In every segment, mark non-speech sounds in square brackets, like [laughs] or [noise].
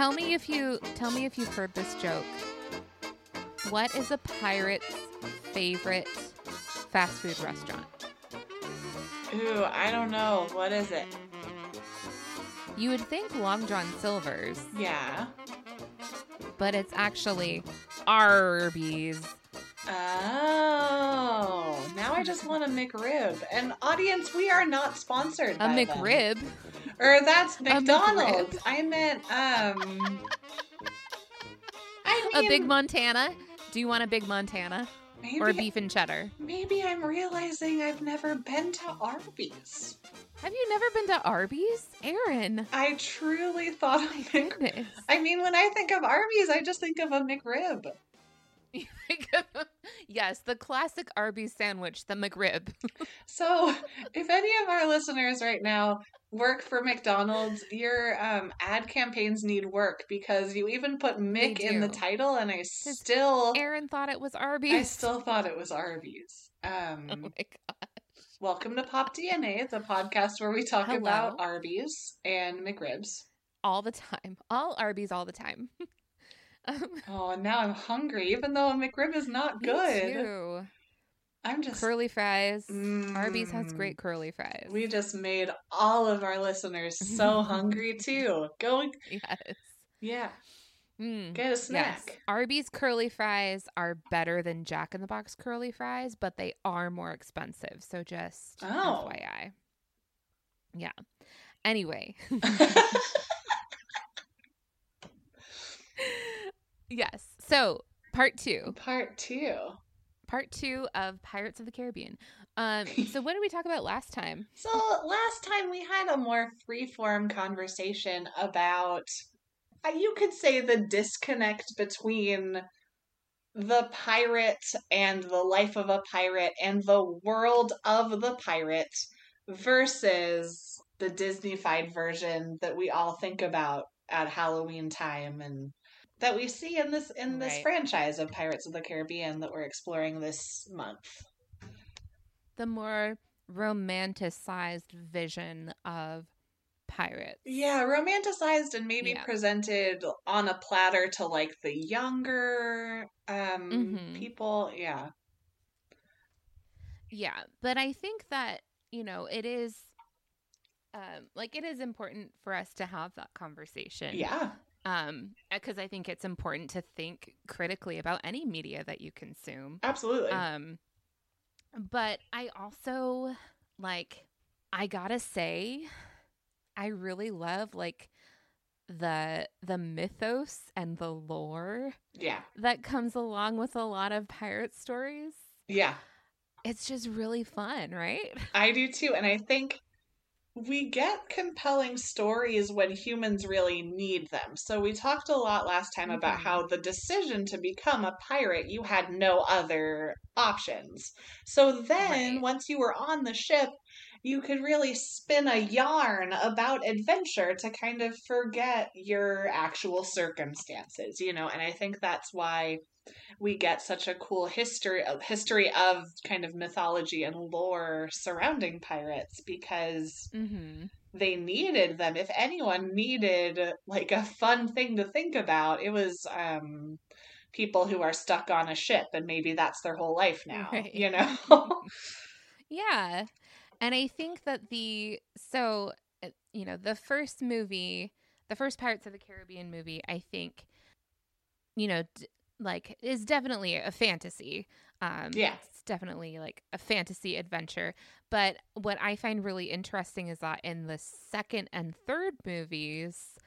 Tell me if you tell me if you've heard this joke. What is a pirate's favorite fast food restaurant? Ooh, I don't know. What is it? You would think Long John Silver's, Yeah. but it's actually Arby's. Oh, now I just want a McRib. And audience, we are not sponsored. A by them. Or that's McDonald's. I meant um. I A mean, a big Montana. Do you want a big Montana maybe, or a beef and cheddar? Maybe I'm realizing I've never been to Arby's. Have you never been to Arby's, Aaron? I truly thought of Mc. I mean, when I think of Arby's, I just think of a McRib. [laughs] yes, the classic Arby's sandwich, the McRib. [laughs] So, if any of our listeners right now work for McDonald's, your um, ad campaigns need work because you even put Mick in the title, and I still, Aaron thought it was Arby's. I still thought it was Arby's. Um, [laughs] Oh my god. welcome to Pop DNA, the podcast where we talk Hello. about Arby's and McRibs. All the time. All Arby's all the time. [laughs] um, Oh, now I'm hungry, even though a McRib is not me good. I'm just Curly fries. Arby's has Mm. great curly fries. We just made all of our listeners so hungry [laughs] too. Go, yes. yeah, Mm. get a Yes. snack. Arby's curly fries are better than Jack in the Box curly fries, but they are more expensive. So just Oh. FYI. Yeah. Anyway, [laughs] [laughs] yes. So part two, Part two. Part two of Pirates of the Caribbean. Um, so what did we talk about last time? [laughs] So last time we had a more free-form conversation about, uh, you could say, the disconnect between the pirate and the life of a pirate and the world of the pirate versus the Disneyfied version that we all think about at Halloween time and that we see in this in this Right. franchise of Pirates of the Caribbean that we're exploring this month. The more romanticized vision of pirates. Yeah, romanticized and maybe Yeah. presented on a platter to like the younger um Mhm. people. Yeah. Yeah, but I think that, you know, it is um like it is important for us to have that conversation. Yeah. Um because I think it's important to think critically about any media that you consume. Absolutely. Um but I also like I got to say I really love like the the mythos and the lore yeah. that comes along with a lot of pirate stories. Yeah. It's just really fun, right? I do too. And I think we get compelling stories when humans really need them. So we talked a lot last time about Mhm. how the decision to become a pirate, you had no other options. So then Right. once you were on the ship, you could really spin a yarn about adventure to kind of forget your actual circumstances, you know, and I think that's why we get such a cool history of history of kind of mythology and lore surrounding pirates because Mm-hmm. they needed them. If anyone needed like a fun thing to think about, it was um people who are stuck on a ship and maybe that's their whole life now, [laughs] Right. you know. [laughs] Yeah. And I think that the so uh, you know, the first movie, the first Pirates of the Caribbean movie, I think you know, d- like is definitely a fantasy. Um Yeah. It's definitely like a fantasy adventure, but what I find really interesting is that in the second and third movies,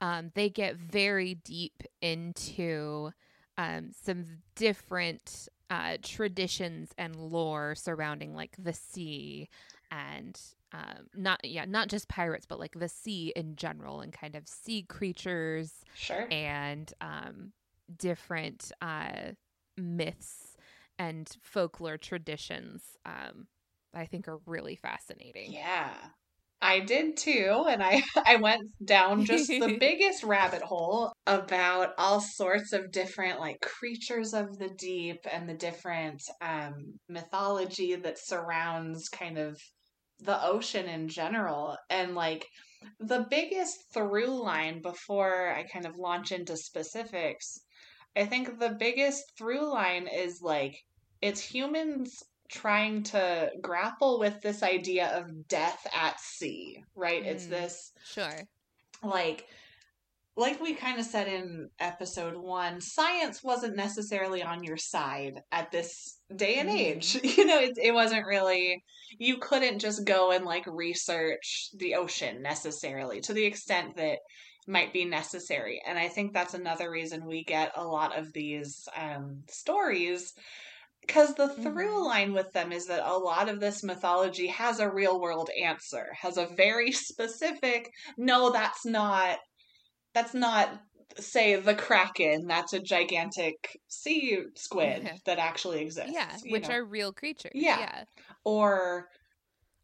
um they get very deep into um some different uh, traditions and lore surrounding like the sea and um, not yeah not just pirates but like the sea in general and kind of sea creatures sure. and um, different uh, myths and folklore traditions um, I think are really fascinating. Yeah. I did too, and I [laughs] I went down just the [laughs] biggest rabbit hole about all sorts of different like creatures of the deep and the different um mythology that surrounds kind of the ocean in general and like the biggest through line before I kind of launch into specifics, I think the biggest through line is like it's humans trying to grapple with this idea of death at sea, right? It's Mm. this Sure. like like we kind of said in episode one, science wasn't necessarily on your side at this day and age. [laughs] You know, it, it wasn't really, you couldn't just go and like research the ocean necessarily to the extent that might be necessary. And I think that's another reason we get a lot of these um, stories. Because the through Mhm. line with them is that a lot of this mythology has a real world answer, has a very [laughs] specific, no, that's not that's not say the kraken that's a gigantic sea squid [laughs] that actually exists Yeah, which know? are real creatures. Yeah. yeah. or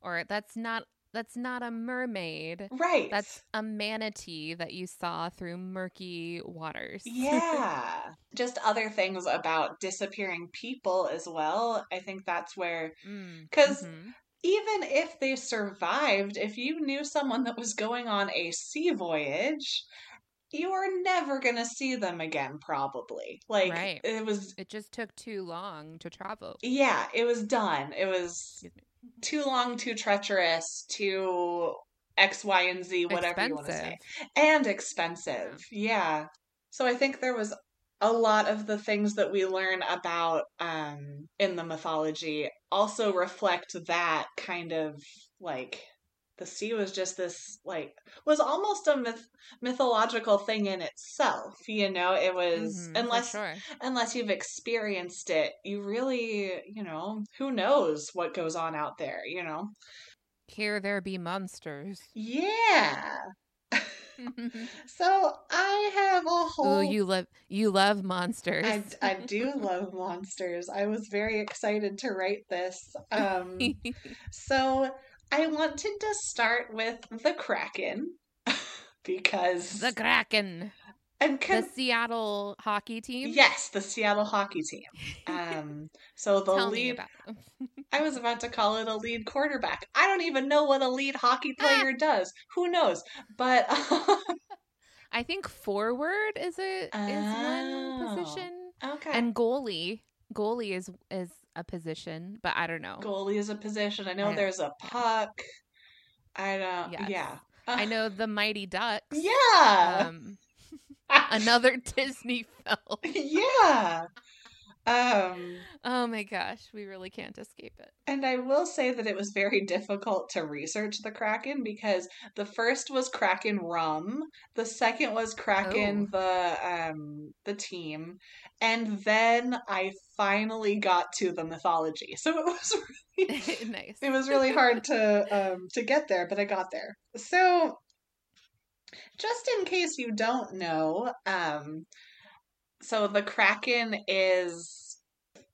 Or that's not that's not a mermaid. right That's a manatee that you saw through murky waters. [laughs] yeah just other things about disappearing people as well i think that's where Mm, 'Cause- mhm. even if they survived if you knew someone that was going on a sea voyage you are never going to see them again probably like Right. it was it just took too long to travel. yeah it was done it was Excuse me. Too long, too treacherous, too X, Y, and Z, whatever you want to say. And expensive. Yeah. So I think there was a lot of the things that we learn about um, in the mythology also reflect that kind of like the sea was just this like was almost a myth- mythological thing in itself you know it was Mhm, unless sure. unless you've experienced it, you really, you know, who knows what goes on out there, you know? Here there be monsters. Yeah. [laughs] [laughs] So I have a Ooh, whole. you love you love monsters. I, I [laughs] do love monsters. I was very excited to write this. Um, so I wanted to start with the Kraken [laughs] because the Kraken, and the Seattle hockey team. yes, the Seattle hockey team. [laughs] Um, so the lead. [laughs] I was about to call it a lead quarterback. I don't even know what a lead hockey Ah. player does. Who knows? But I think forward is a is Oh. one position, okay. and goalie goalie is is a position, but I don't know. goalie is a position. I know I- there's a puck. I don't. Yes. Yeah. I know the Mighty Ducks. Yeah. Um, [laughs] another [laughs] Disney film. [laughs] yeah. Um, Oh my gosh, we really can't escape it. and I will say that it was very difficult to research the Kraken because the first was Kraken rum, the second was Kraken the um the team, and then I finally got to the mythology. [laughs] So it was really [laughs] nice. it was really hard to um to get there, but I got there. So just in case you don't know, um so the Kraken is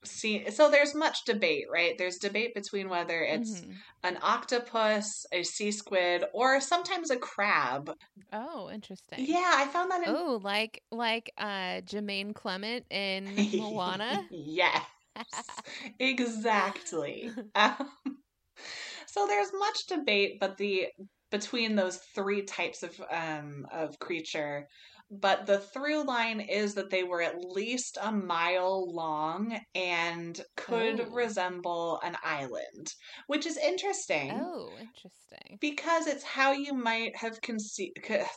see so there's much debate, right? There's debate between whether it's Mhm. an octopus, a sea squid, or sometimes a crab. Oh, interesting. Yeah, I found that in Oh, like like uh Jermaine Clement in Moana. [laughs] yes. exactly. [laughs] Um, [laughs] so there's much debate, but the between those three types of um of creature, but the through line is that they were at least a mile long and could Oh. resemble an island, which is interesting. Oh, interesting. Because it's how you might have conce-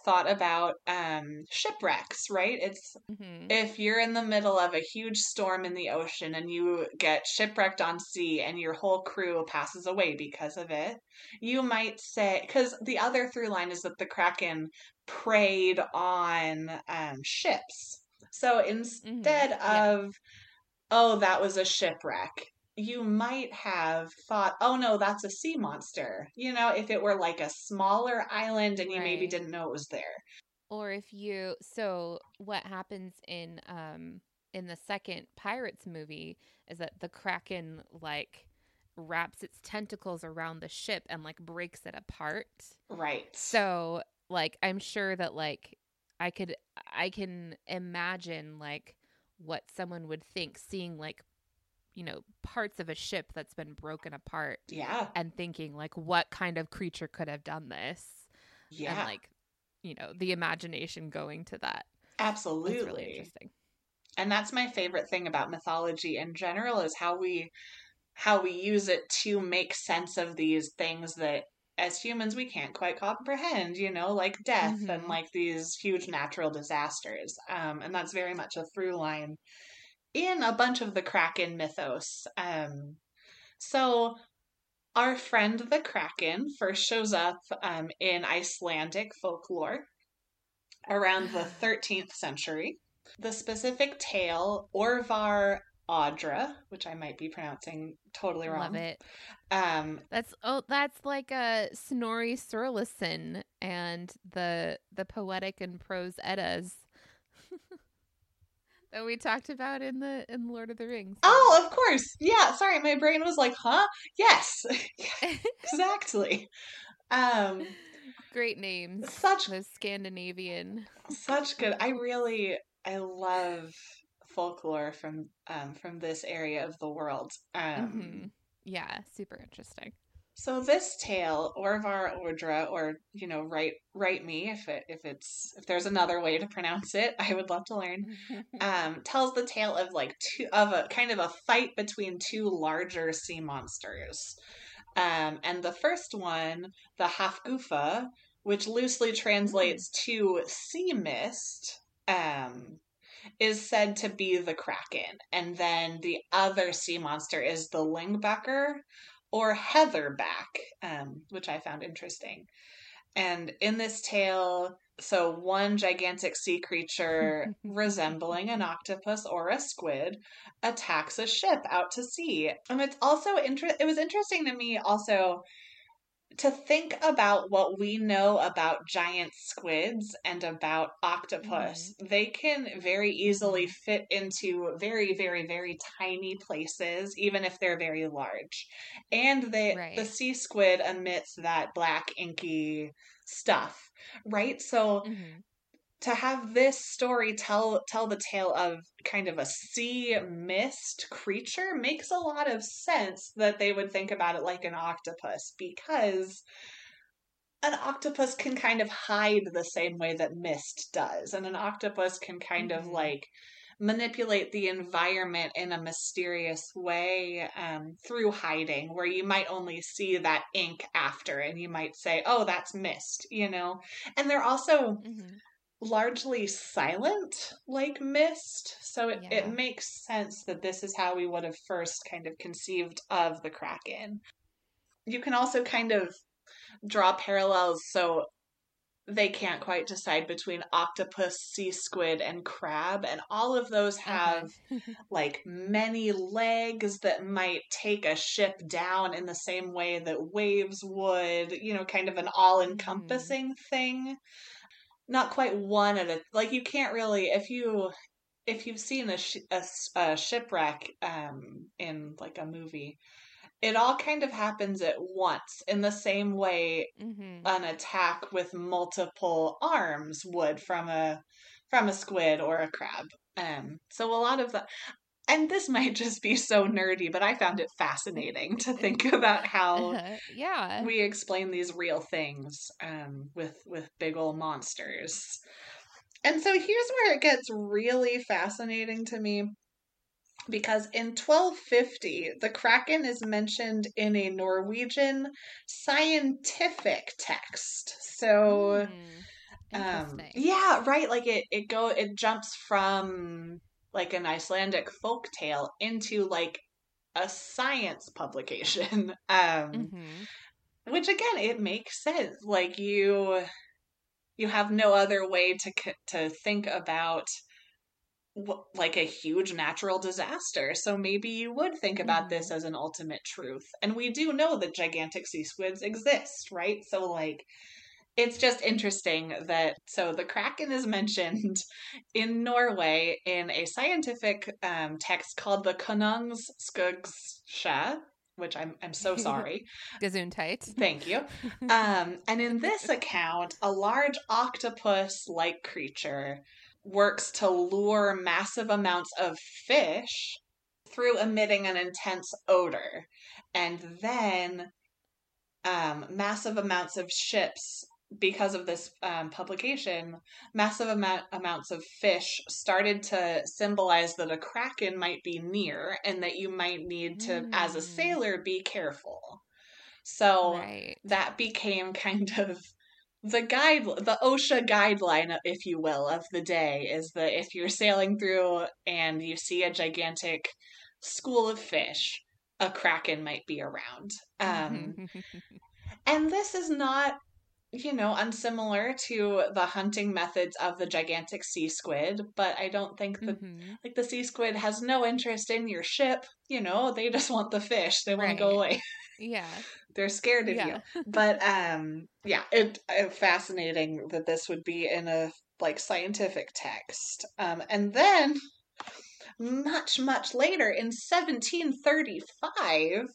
thought about um, shipwrecks, right? It's mm-hmm. if you're in the middle of a huge storm in the ocean and you get shipwrecked on sea and your whole crew passes away because of it, you might say, because the other through line is that the Kraken preyed on um, ships. So instead yeah. of, oh, that was a shipwreck, you might have thought, oh no, that's a sea monster. You know, if it were like a smaller island and you maybe didn't know it was there. Or if you so what happens in um in the second Pirates movie is that the Kraken like wraps its tentacles around the ship and like breaks it apart. Right. So like I'm sure that like I could I can imagine like what someone would think seeing like you know, parts of a ship that's been broken apart Yeah. and thinking like what kind of creature could have done this Yeah. and like you know the imagination going to that absolutely. really interesting and that's my favorite thing about mythology in general is how we how we use it to make sense of these things that as humans we can't quite comprehend you know like death and Mhm. like these huge natural disasters um, and that's very much a through line in a bunch of the kraken mythos um, so our friend the kraken first shows up um, in icelandic folklore around the [sighs] 13th century the specific tale, Orvar Audra, which I might be pronouncing totally wrong. love it Um, that's oh that's like a snorri Sturluson and the the poetic and prose eddas [laughs] that we talked about in the in lord of the rings oh, of course. Yeah, sorry, my brain was like, huh? Yes, [laughs] exactly. Um, great names such those scandinavian such good. I really I love folklore from um from this area of the world. Um, Mhm. yeah super interesting So this tale, Orvar Ordra, or you know, write write me if it if it's if there's another way to pronounce it, I would love to learn. [laughs] Um, tells the tale of like two of a kind of a fight between two larger sea monsters. Um, and the first one, the Hafgufa, which loosely translates to sea mist, um, is said to be the Kraken. And then the other sea monster is the Lyngbakr or Heatherback, um, which I found interesting. And in this tale, so one gigantic sea creature [laughs] resembling an octopus or a squid attacks a ship out to sea. And it's also inter- it was interesting to me also to think about what we know about giant squids and about octopus. They can very easily fit into very very very tiny places even if they're very large. And they Right. the sea squid emits that black inky stuff, right? So Mhm. To have this story tell tell the tale of kind of a sea mist creature makes a lot of sense that they would think about it like an octopus because an octopus can kind of hide the same way that mist does and an octopus can kind of Mhm. like manipulate the environment in a mysterious way um, through hiding where you might only see that ink after and you might say oh that's mist you know and they're also Mhm. Largely silent like mist so it, Yeah. it makes sense that this is how we would have first kind of conceived of the kraken you can also kind of draw parallels so they can't quite decide between octopus sea squid and crab and all of those have Uh-huh. like many legs that might take a ship down in the same way that waves would, you know, kind of an all encompassing thing. Not quite one at a like you can't really if you if you've seen a, sh- a, a shipwreck um in like a movie it all kind of happens at once in the same way Mhm. an attack with multiple arms would from a from a squid or a crab. Um, so a lot of the and this might just be so nerdy, but I found it fascinating to think [laughs] about how Uh-huh. yeah we explain these real things um, with with big old monsters. And so here's where it gets really fascinating to me because in 1250 the kraken is mentioned in a Norwegian scientific text. So Mm. um yeah, right, like it it go it jumps from like an Icelandic folk tale into like a science publication. [laughs] Um Mhm. which again it makes sense. Like you you have no other way to to think about like a huge natural disaster. So maybe you would think about this as an ultimate truth. And we do know that gigantic sea squids exist right? So like it's just interesting that so the kraken is mentioned [laughs] in Norway in a scientific um, text called the Konungsskuggsjá, which I'm I'm so [laughs] sorry. Gesundheit. Thank you. [laughs] Um, and in this account, a large octopus like creature works to lure massive amounts of fish through emitting an intense odor. And then um, massive amounts of ships because of this um, publication, massive amount amounts of fish started to symbolize that a kraken might be near and that you might need to, mm. as a mm. sailor, be careful. So right. that became [laughs] kind of the guide, the OSHA guideline, if you will, of the day is that if you're sailing through and you see a gigantic school of fish, a kraken might be around. Um, [laughs] and this is not you know, unsimilar to the hunting methods of the gigantic sea squid, but I don't think that mm-hmm. like the sea squid has no interest in your ship, you know, they just want the fish. They want right. to go away. Yeah. [laughs] They're scared of yeah. you. [laughs] But um yeah, it, it fascinating that this would be in a like scientific text. Um and then much much later in 1735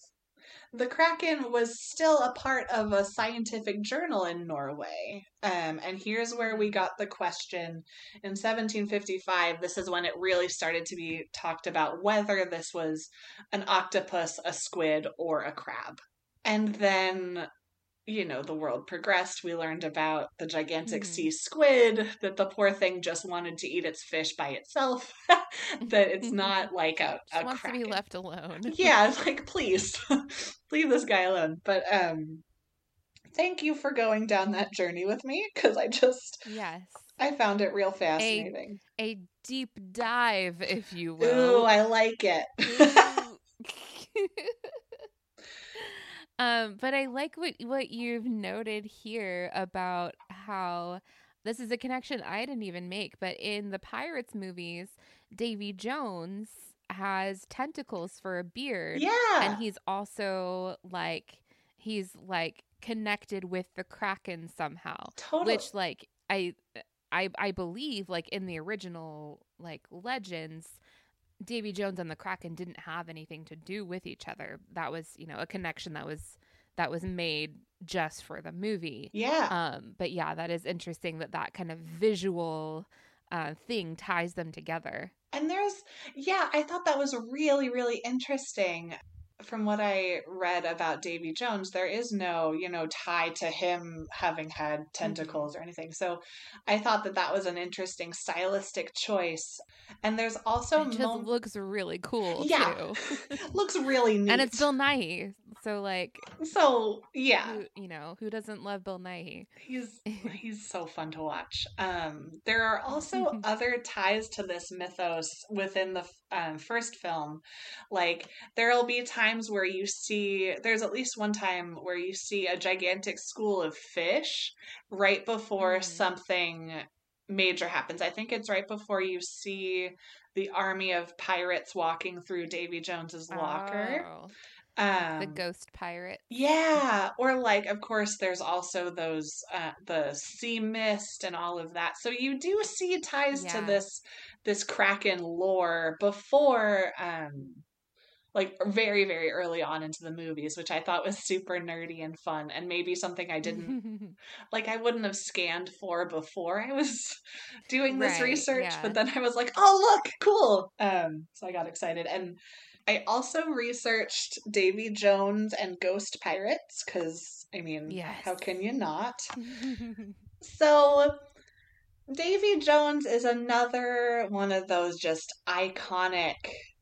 the Kraken was still a part of a scientific journal in Norway. Um, and here's where we got the question in 1755. This is when it really started to be talked about whether this was an octopus, a squid, or a crab. And then you know the world progressed. We learned about the gigantic mm-hmm. sea squid that the poor thing just wanted to eat its fish by itself [laughs] that it's [laughs] not like a, a wants kraken. to be left alone. [laughs] Yeah like please leave this guy alone. But um thank you for going down that journey with me because i just yes. I found it real fascinating. a, a deep dive if you will. Ooh i like it Um, but I like what what you've noted here about how this is a connection I didn't even make, but in the Pirates movies, Davy Jones has tentacles for a beard. Yeah. And he's also like he's like connected with the Kraken somehow. Totally. Which like I I I believe like in the original like legends Davy Jones and the Kraken didn't have anything to do with each other. That was, you know, a connection that was that was made just for the movie. Yeah. Um but yeah, that is interesting that that kind of visual uh thing ties them together. And there's yeah, I thought that was really really interesting from what I read about Davy Jones, there is no, you know, tie to him having had tentacles mm-hmm. or anything. So I thought that that was an interesting stylistic choice. And there's also it just mo- looks really cool. Yeah, [laughs] [laughs] looks really neat, and it's Bill Nighy. So like, so yeah, who, you know, who doesn't love Bill Nighy? He's [laughs] he's so fun to watch. Um, there are also other ties to this mythos within the um, first film. Like there'll be times where you see there's at least one time where you see a gigantic school of fish right before mm. something major happens. I think it's right before you see the army of pirates walking through Davy Jones's locker. Oh. Um, the ghost pirate. Yeah, or like, of course, there's also those uh, the sea mist and all of that. So you do see ties yeah. to this this kraken lore before, um, like very very early on into the movies, which I thought was super nerdy and fun, and maybe something I didn't [laughs] like. I wouldn't have scanned for before I was [laughs] doing this right, research, yeah. but then I was like, oh look, cool. Um, so I got excited and I also researched Davy Jones and Ghost Pirates because, I mean, yes. how can you not? [laughs] so, Davy Jones is another one of those just iconic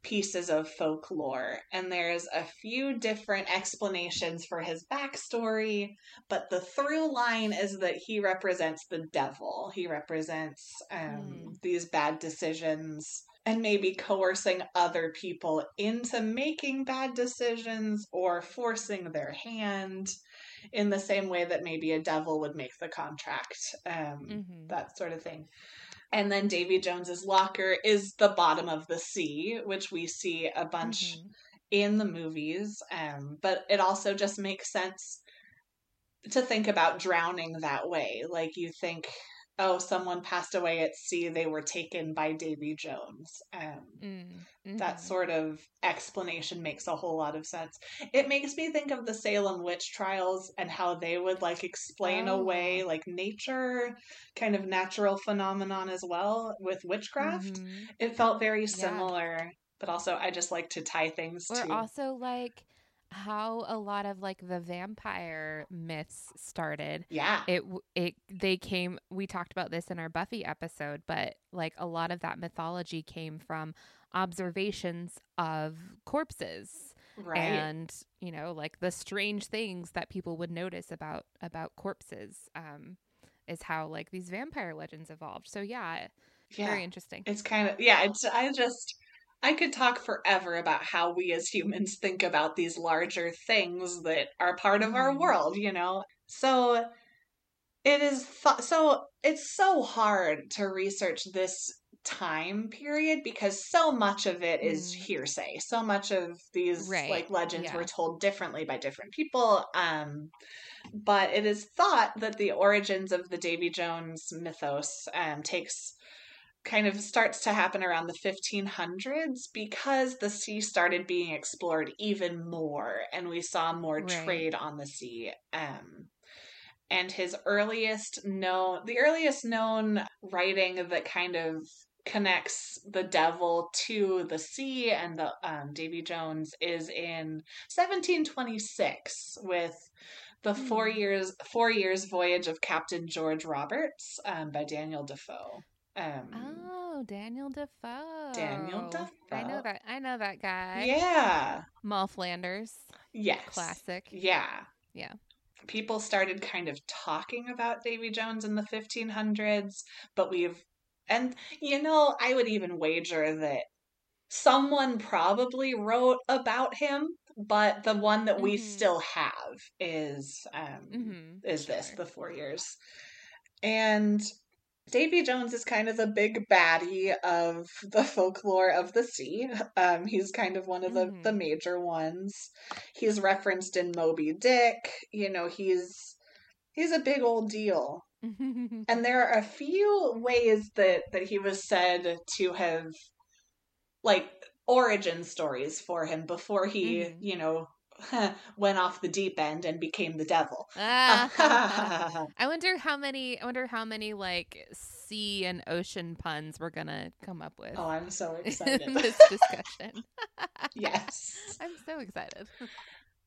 pieces of folklore, and there's a few different explanations for his backstory, but the through line is that he represents the devil. He represents um, mm. these bad decisions and maybe coercing other people into making bad decisions or forcing their hand in the same way that maybe a devil would make the contract, um, mm-hmm. that sort of thing. And then Davy Jones's locker is the bottom of the sea, which we see a bunch mm-hmm. in the movies. Um, but it also just makes sense to think about drowning that way. Like you think oh, someone passed away at sea, they were taken by Davy Jones. Um, mm, hmm That mm-hmm. sort of explanation makes a whole lot of sense. It makes me think of the Salem witch trials and how they would like explain oh. away like nature, kind of natural phenomenon as well with witchcraft. Mm-hmm. It felt very similar. but also I just like to tie things Or to also like how a lot of like the vampire myths started. yeah. It it they came we talked about this in our Buffy episode, but like a lot of that mythology came from observations of corpses right. and you know like the strange things that people would notice about about corpses um is how like these vampire legends evolved. So yeah, yeah. very interesting. It's kind of yeah, it's I just I could talk forever about how we as humans think about these larger things that are part of our Mhm. world, you know. So it is th- so it's so hard to research this time period because so much of it is Mm. hearsay. So much of these Right, like legends yeah. were told differently by different people. Um but it is thought that the origins of the Davy Jones mythos um, takes kind of starts to happen around the 1500s because the sea started being explored even more and we saw more Right. trade on the sea um and his earliest known the earliest known writing that kind of connects the devil to the sea and the um, Davy Jones is in 1726 with the four Hmm. years four years voyage of Captain George Roberts um, by Daniel Defoe. Um, Oh, Daniel Defoe. Daniel Defoe. I know that. I know that guy. yeah, Moll Flanders. yes, Classic. Yeah, Yeah. people started kind of talking about Davy Jones in the 1500s, but we've, and you know, I would even wager that someone probably wrote about him, but the one that we Mhm. still have is um, Mm-hmm. is this the four years, and Davy Jones is kind of the big baddie of the folklore of the sea. Um, he's kind of one of the, the Mhm. major ones. He's referenced in Moby Dick. You know, he's he's a big old deal. [laughs] And there are a few ways that that he was said to have like origin stories for him before he, Mhm. you know, [laughs] went off the deep end and became the devil. Ah. [laughs] I wonder how many. I wonder how many like sea and ocean puns we're gonna come up with oh, I'm so [laughs] in excited. this discussion. yes. I'm so excited.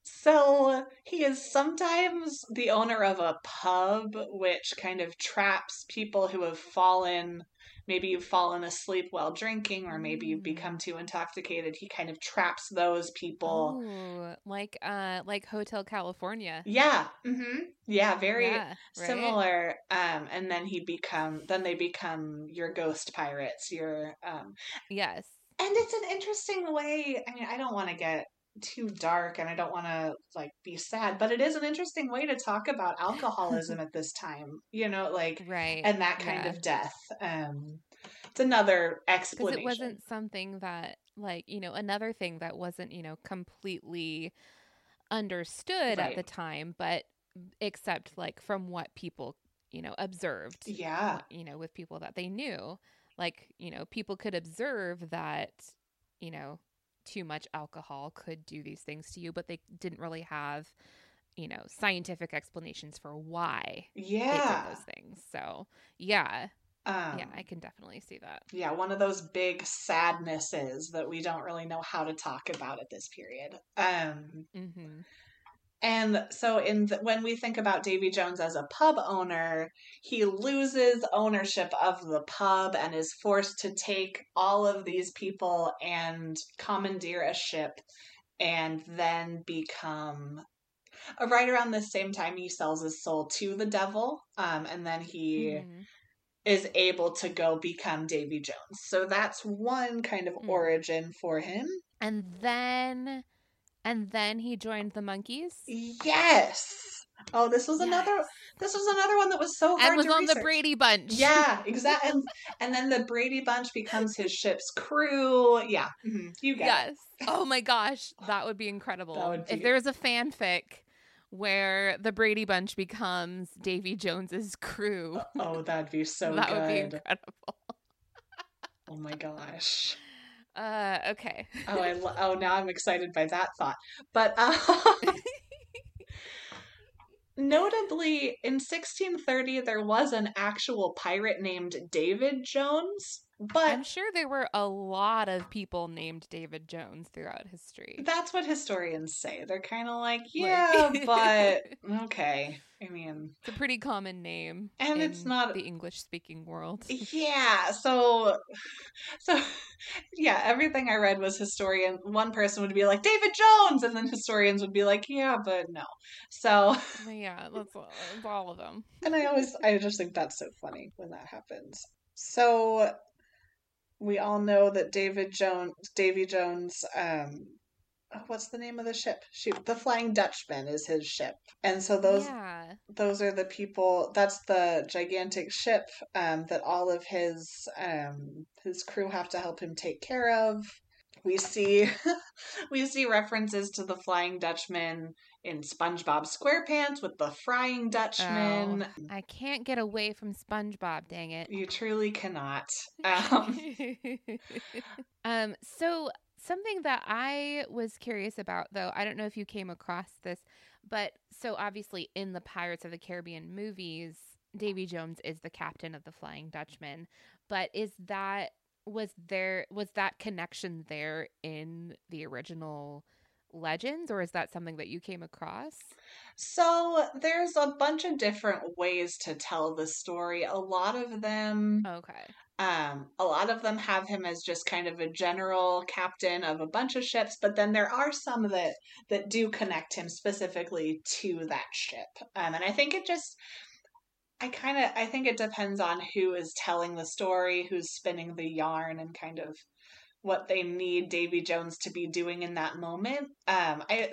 So he is sometimes the owner of a pub, which kind of traps people who have fallen. Maybe you've fallen asleep while drinking, or maybe you've Mm. become too intoxicated. He kind of traps those people. Ooh, like uh, like Hotel California. Yeah, mm-hmm. yeah, very yeah, right? similar. Um, and then he become, then they become your ghost pirates. Your um, Yes. and it's an interesting way. I mean, I don't want to get too dark and I don't want to like be sad, but it is an interesting way to talk about alcoholism [laughs] at this time, you know, like Right. and that kind yeah. of death. Um it's another explanation. it wasn't something that like you know another thing that wasn't you know completely understood at the time but except like from what people you know observed yeah. you know with people that they knew like you know people could observe that you know too much alcohol could do these things to you but they didn't really have you know scientific explanations for why Yeah. those things so yeah Um, yeah i can definitely see that yeah, one of those big sadnesses that we don't really know how to talk about at this period. Um mm-hmm. And so, in the, when we think about Davy Jones as a pub owner, he loses ownership of the pub and is forced to take all of these people and commandeer a ship, and then become. uh, Right around the same time, he sells his soul to the devil, um, and then he Mhm. is able to go become Davy Jones. So that's one kind of Mm. origin for him. And then and then he joined the Monkees. Yes. Oh, this was another. This was another one that was so hard And was on the. Brady Bunch. Yeah, [laughs] exactly. And, and then the Brady Bunch becomes his ship's crew. Yeah, mhm, you get it. Yes. Oh my gosh, that would be incredible. That would If there was a fanfic where the Brady Bunch becomes Davy Jones's crew, Oh, that'd be so [laughs] that would be incredible. [laughs] Oh my gosh. Uh, okay. Oh, I lo- oh now I'm excited by that thought. But uh, [laughs] notably, in 1630, there was an actual pirate named David Jones. But I'm sure there were a lot of people named David Jones throughout history. That's what historians say. They're kind of like, yeah, [laughs] but okay. I mean, it's a pretty common name, and it's not the English speaking world. Yeah, so, [laughs] so, yeah, everything I read was historian. One person would be like David Jones, and then historians would be like, yeah, but no. So, yeah, [laughs] that's, that's all of them. And I always, I just think that's so funny when that happens. So, we all know that David Jones, Davy Jones, um, what's the name of the ship? Shoot, the Flying Dutchman is his ship, and so those yeah. those are the people. That's the gigantic ship um, that all of his um, his crew have to help him take care of. We see [laughs] we see references to the Flying Dutchman in SpongeBob SquarePants with the Frying Dutchman. Oh, I can't get away from SpongeBob, dang it. You truly cannot. [laughs] Um, [laughs] um so something that I was curious about though, I don't know if you came across this, but so obviously in the Pirates of the Caribbean movies, Davy Jones is the captain of the Flying Dutchman, but is that was there was that connection there in the original legends or is that something that you came across? So there's a bunch of different ways to tell the story. A lot of them Okay. Um, a lot of them have him as just kind of a general captain of a bunch of ships, but then there are some that that do connect him specifically to that ship. Um, and I think it just I kind of I think it depends on who is telling the story, who's spinning the yarn and kind of what they need Davy Jones to be doing in that moment. Um, I,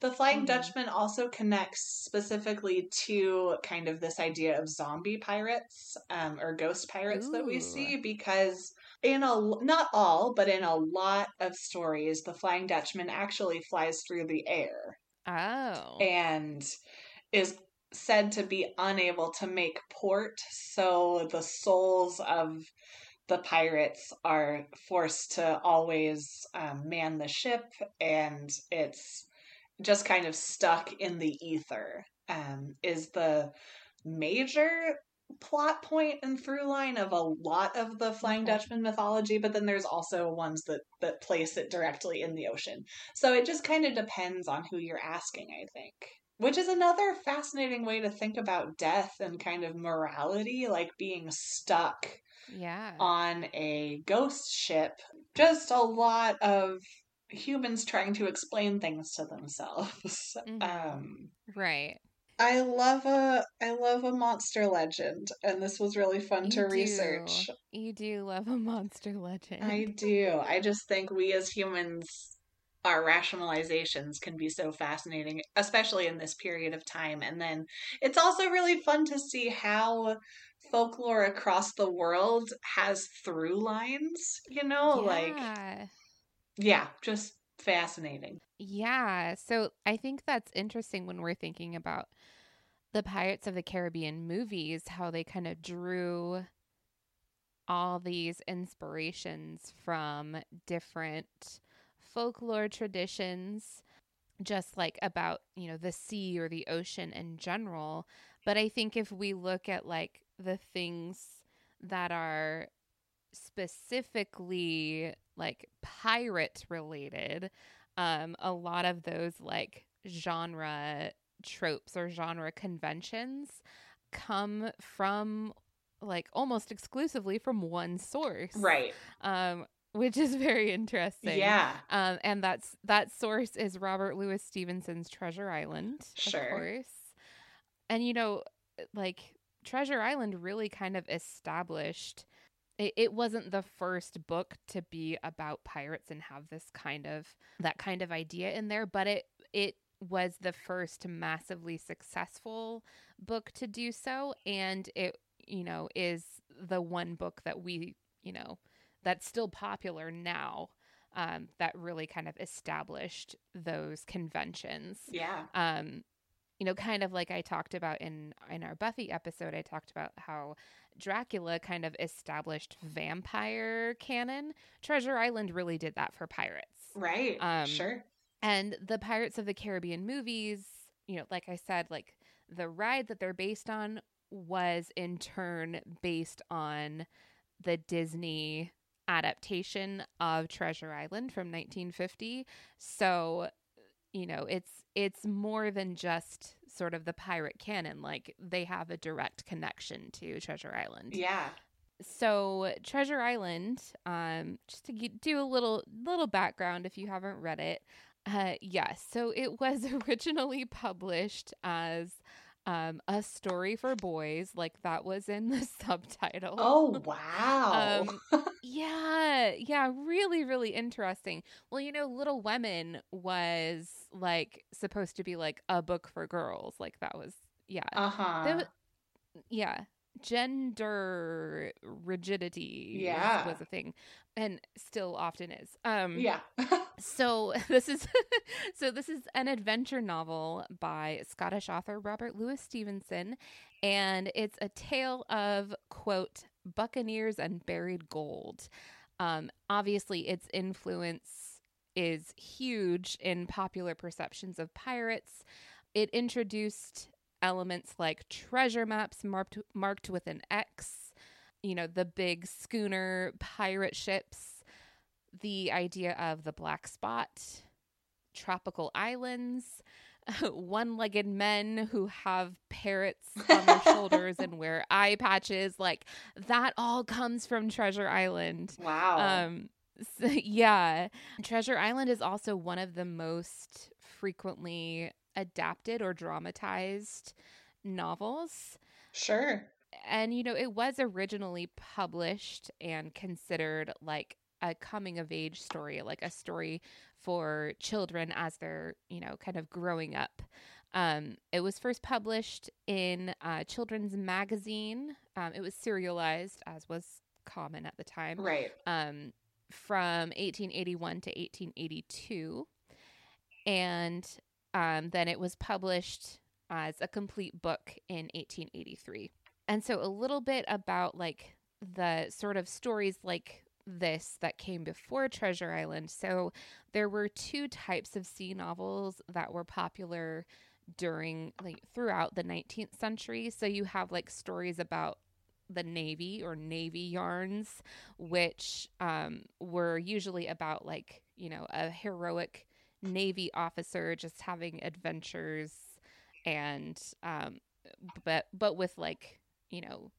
the Flying mm-hmm. Dutchman also connects specifically to kind of this idea of zombie pirates um, or ghost pirates Ooh. that we see because in a not all, but in a lot of stories, the Flying Dutchman actually flies through the air. Oh, and is said to be unable to make port, so the souls of the pirates are forced to always um, man the ship, and it's just kind of stuck in the ether. Um, is the major plot point and through line of a lot of the Flying Dutchman mythology, but then there's also ones that that place it directly in the ocean. So it just kind of depends on who you're asking, I think. Which is another fascinating way to think about death and kind of morality, like being stuck yeah. on a ghost ship. Just a lot of humans trying to explain things to themselves. [laughs] Mm-hmm. Um, right. I love a I love a monster legend, and this was really fun you to do. research. You do love a monster legend. I do. I just think we as humans, our rationalizations can be so fascinating, especially in this period of time. And then it's also really fun to see how folklore across the world has through lines, you know, yeah. like yeah, just fascinating. Yeah. So I think that's interesting when we're thinking about the Pirates of the Caribbean movies, how they kind of drew all these inspirations from different folklore traditions, just like about, you know, the sea or the ocean in general. But I think if we look at like the things that are specifically like pirate related, um, a lot of those like genre tropes or genre conventions come from like almost exclusively from one source. Right. Um, which is very interesting. Yeah. Um, and that's that source is Robert Louis Stevenson's Treasure Island, sure. of course. And you know, like Treasure Island really kind of established it, it wasn't the first book to be about pirates and have this kind of that kind of idea in there, but it it was the first massively successful book to do so and it you know is the one book that we you know that's still popular now um, that really kind of established those conventions. Yeah. Um you know, kind of like I talked about in in our Buffy episode, I talked about how Dracula kind of established vampire canon. Treasure Island really did that for pirates. Right. Um, sure. And the Pirates of the Caribbean movies, you know, like I said, like the ride that they're based on was in turn based on the Disney adaptation of Treasure Island from 1950. So, you know, it's it's more than just sort of the pirate canon. Like they have a direct connection to Treasure Island. Yeah. So Treasure Island, um, just to do a little little background if you haven't read it. Uh, yes, yeah, so it was [laughs] originally published as um, a story for boys, like that was in the [laughs] subtitle. Oh wow! um, [laughs] yeah, yeah, really, really interesting. Well, you know, Little Women was like supposed to be like a book for girls, like that was yeah, uh huh, yeah gender rigidity yeah. was, a thing and still often is. Um yeah. [laughs] so [laughs] this is [laughs] so this is an adventure novel by scottish author robert louis stevenson and it's a tale of quote buccaneers and buried gold. Um obviously its influence is huge in popular perceptions of pirates. It introduced elements like treasure maps marked marked with an X, you know, the big schooner pirate ships, the idea of the black spot, tropical islands, [laughs] one-legged men who have parrots on their [laughs] shoulders and wear eye patches, like that all comes from Treasure Island. Wow. Um so, [laughs] yeah. Treasure Island is also one of the most frequently adapted or dramatized novels. Sure. And, you know, it was originally published and considered like a coming of age story, like a story for children as they're, you know, kind of growing up. Um, it was first published in a children's magazine. Um, it was serialized, as was common at the time. Right. Um, from 1881 to 1882. And um, then it was published as a complete book in 1883. And so a little bit about like the sort of stories like this that came before Treasure Island. So there were two types of sea novels that were popular during like throughout the 19th century. So you have like stories about the Navy or Navy yarns, which um, were usually about like, you know, a heroic Navy officer just having adventures and um but but with like, you know,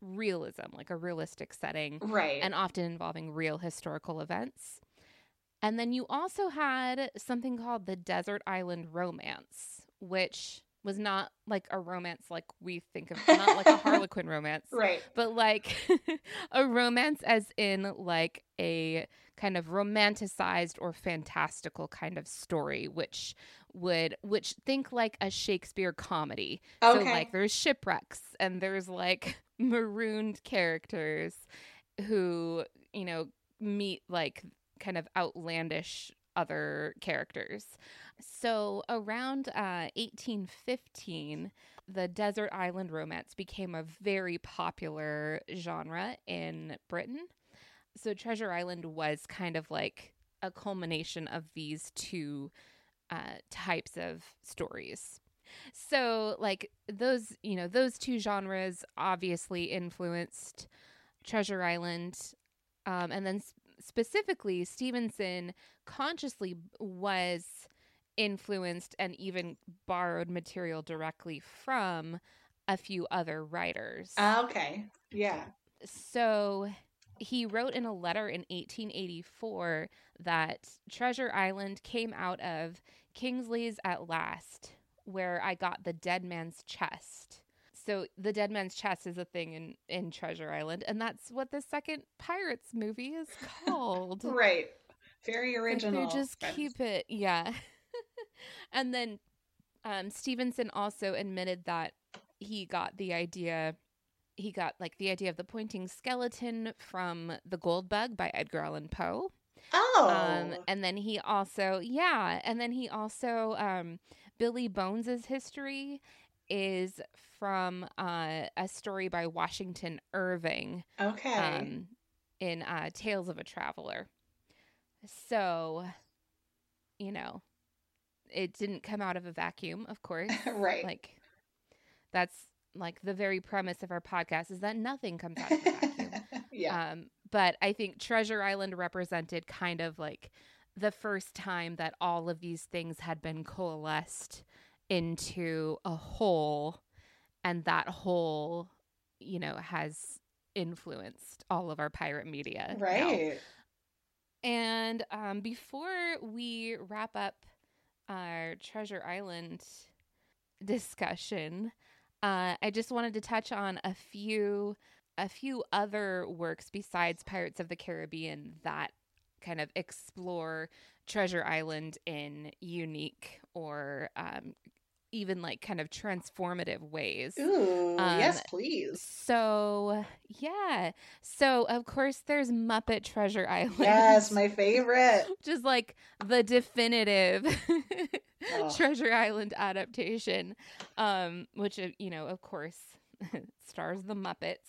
realism, like a realistic setting. Right. And often involving real historical events. And then you also had something called the Desert Island Romance, which was not like a romance like we think of, not like a [laughs] Harlequin romance, right? But like [laughs] a romance, as in like a kind of romanticized or fantastical kind of story, which would which think like a Shakespeare comedy. Okay. So like there's shipwrecks and there's like [laughs] marooned characters who, you know, meet like kind of outlandish other characters. So around uh, 1815, the desert island romance became a very popular genre in Britain so Treasure Island was kind of like a culmination of these two uh, types of stories. So, like those, you know, those two genres obviously influenced Treasure Island, um, and then sp- specifically Stevenson consciously was influenced and even borrowed material directly from a few other writers. Uh, okay, yeah. So he wrote in a letter in 1884 that Treasure Island came out of Kingsley's At Last, where I got the dead man's chest. So the dead man's chest is a thing in, in Treasure Island, and that's what the second Pirates movie is [laughs] called. right. Very original. Like just keep it, yeah. And then um, Stevenson also admitted that he got the idea he got like the idea of the pointing skeleton from The Gold Bug by Edgar Allan Poe. Oh. Um, and then he also, yeah, and then he also, um, Billy Bones's history is from uh, a story by Washington Irving. Okay. Um, in uh, Tales of a Traveler. So, you know, it didn't come out of a vacuum, of course. [laughs] right. Like, that's like the very premise of our podcast is that nothing comes out of the vacuum. [laughs] Yeah. Um, but I think Treasure Island represented kind of like the first time that all of these things had been coalesced into a whole, and that whole, you know, has influenced all of our pirate media. now. right. And um, before we wrap up our Treasure Island discussion, uh, I just wanted to touch on a few a few other works besides Pirates of the Caribbean that kind of explore Treasure Island in unique or um, even like kind of transformative ways. Ooh, Um, yes, please. So, yeah. So, of course, there's Muppet Treasure Island. Yes, my favorite. [laughs] Which is like the definitive [laughs] Oh. Treasure Island adaptation, um, which, uh, you know, of course, [laughs] stars the Muppets.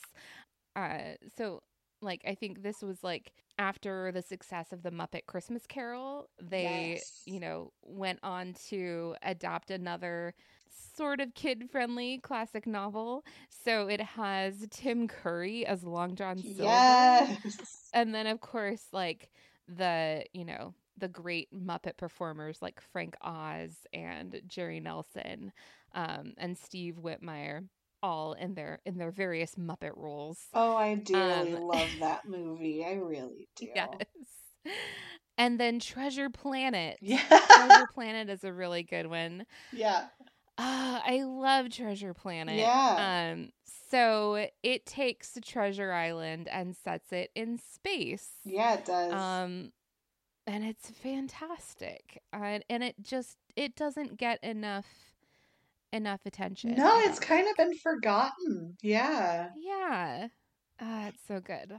Uh, so, like, I think this was like after the success of the Muppet Christmas Carol, they, Yes. you know, went on to adopt another sort of kid friendly classic novel. So it has Tim Curry as Long John Silver. Yes. And then, of course, like the, you know, the great Muppet performers like Frank Oz and Jerry Nelson um, and Steve Whitmire, all in their in their various Muppet roles. Oh, I dearly Um, love that [laughs] movie. I really do. Yes. And then Treasure Planet. Yeah. Treasure [laughs] Planet is a really good one. yeah. Ah, I love Treasure Planet. Yeah. Um, so it takes Treasure Island and sets it in space. Yeah, it does. Um, and it's fantastic. And and it just it doesn't get enough enough attention. no, it's kind of been forgotten. Yeah. Yeah. Ah, it's so good.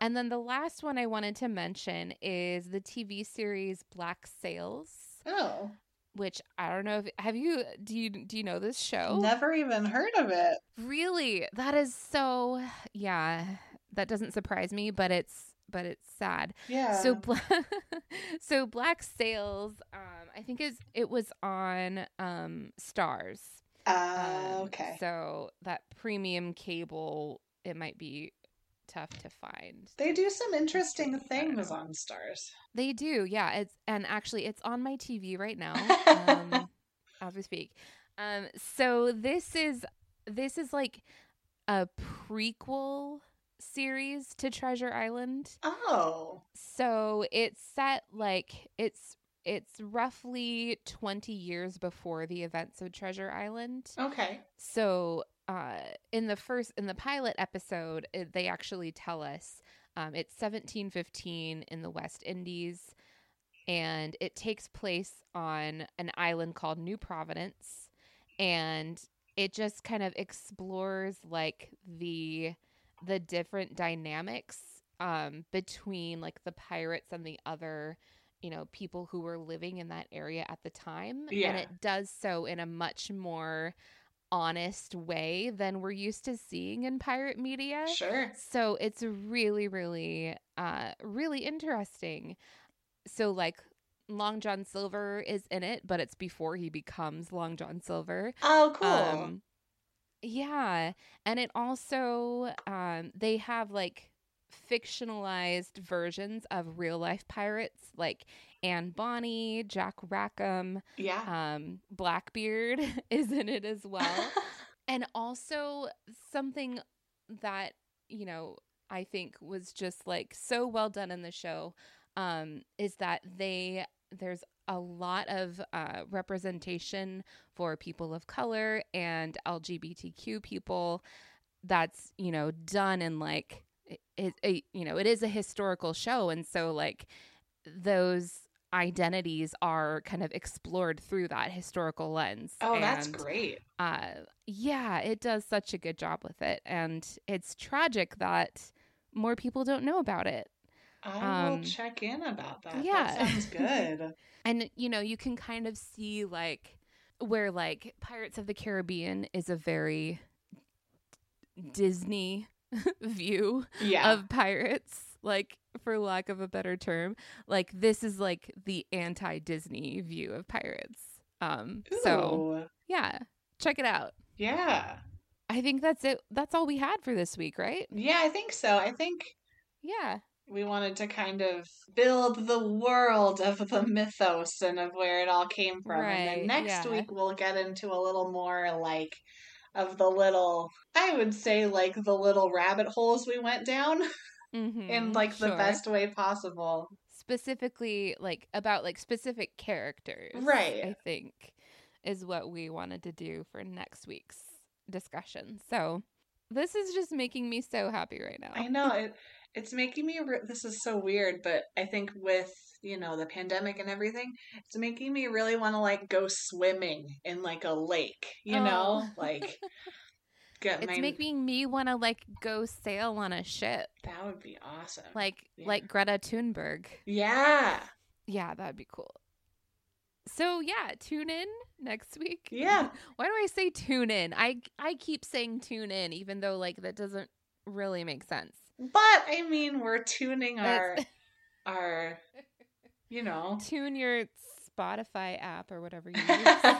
And then the last one I wanted to mention is the TV series Black Sails, Oh. which I don't know if have you do you do you know this show? Never even heard of it. Really? That is so yeah. That doesn't surprise me, but it's but it's sad. Yeah. So Bla- [laughs] so Black Sails um I think is it was on um Starz. uh, okay. So that premium cable, it might be tough to find. They do some interesting things on Starz. They do, yeah. It's and actually, it's on my TV right now um, [laughs] as we speak. Um, so this is this is like a prequel series to Treasure Island. Oh. So it's set like it's it's roughly 20 years before the events of Treasure Island. Okay. So, uh, in the first, in the pilot episode, it, they actually tell us um, it's 1715 in the West Indies, and it takes place on an island called New Providence, and it just kind of explores like the the different dynamics um, between like the pirates and the other you know people who were living in that area at the time Yeah. and it does so in a much more honest way than we're used to seeing in pirate media Sure. so it's really really uh really interesting so like long john silver is in it but it's before he becomes long john silver Oh, cool. um, yeah, and it also um, they have like fictionalized versions of real life pirates, like Anne Bonny, Jack Rackham, yeah. um, Blackbeard [laughs] is in it as well, [laughs] and also something that you know I think was just like so well done in the show um, is that they there's a lot of uh, representation for people of color and LGBTQ people. That's you know done in like it, it, it you know it is a historical show, and so like those identities are kind of explored through that historical lens. oh, that's great. uh yeah it does such a good job with it and it's tragic that more people don't know about it I will um, check in about that. yeah. That sounds [laughs] good. and you know you can kind of see like where like pirates of the caribbean is a very disney [laughs] view yeah. of pirates like for lack of a better term like this is like the anti-disney view of pirates um so yeah check it out Yeah. I think that's it. That's all we had for this week, right? Yeah, I think so. I think Yeah. We wanted to kind of build the world of the mythos and of where it all came from. and then next yeah. week we'll get into a little more like of the little I would say like the little rabbit holes we went down [laughs] Mm-hmm. in like the best way possible. specifically like about like specific characters Right. i think is what we wanted to do for next week's discussion so this is just making me so happy right now I know it. It's making me. Re- this is so weird, but I think with you know the pandemic and everything, it's making me really want to like go swimming in like a lake. You know, Oh. like [laughs] get it's my. making me want to like go sail on a ship that would be awesome. like Yeah. like greta thunberg yeah, yeah that'd be cool so yeah tune in next week yeah. [laughs] why do i say tune in i i keep saying tune in even though like that doesn't really make sense But I mean, we're tuning our our. You know. [laughs] tune your Spotify app or whatever you [laughs] use.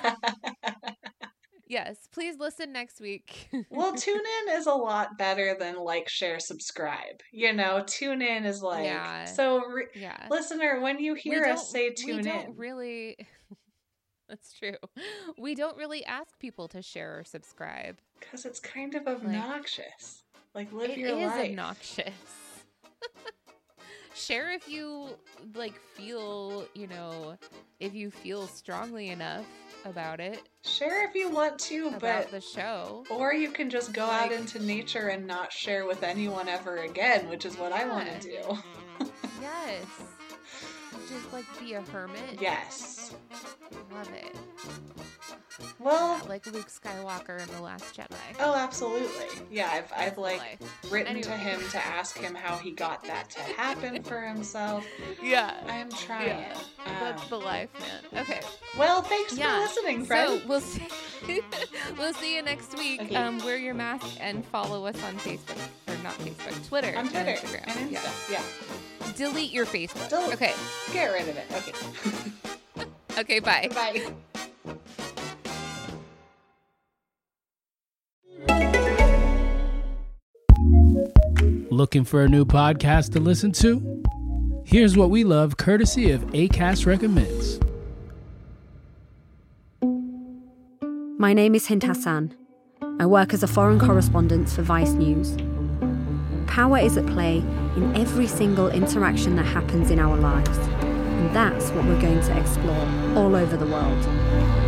yes, please listen next week. well, [laughs] tune in is a lot better than like, share, subscribe. You know, tune in is like Yeah. so. Re- yeah. Listener, when you We hear us say we tune don't in, really That's true. We don't really ask people to share or subscribe. because it's kind of obnoxious. Like, live It your is life. obnoxious. [laughs] share if you like feel, you know, if you feel strongly enough about it, Share if you want to, about but the show. or you can just go out into nature and not share with anyone ever again, which is what I want to do. Yes. Just like be a hermit. Yes. Love it. Well, Yeah, like Luke Skywalker in The Last Jedi. oh, absolutely. Yeah, I've I've like written to him to ask him how he got that to happen for himself. Yeah. I am trying. Yeah. That's Um, the life, man. Okay. well, thanks Yeah. for listening, friend. So we'll see. [laughs] we'll see you next week. Okay. Um, wear your mask and follow us on Facebook or not Facebook, Twitter, On Twitter and Instagram. and Yeah. Insta. Yeah. Delete your Facebook. Delete. Okay. Get rid of it. Okay. [laughs] Okay. Bye. Bye. Looking for a new podcast to listen to? Here's what we love courtesy of ACAST Recommends. My name is Hind Hassan. I work as a foreign correspondent for Vice News. Power is at play in every single interaction that happens in our lives, and that's what we're going to explore all over the world.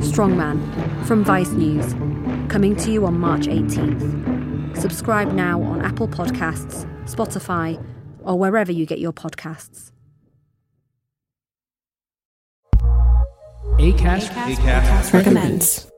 Strongman from Vice News, coming to you on March 18th. Subscribe now on Apple Podcasts, Spotify, or wherever you get your podcasts. ACAST, Acast Recommends.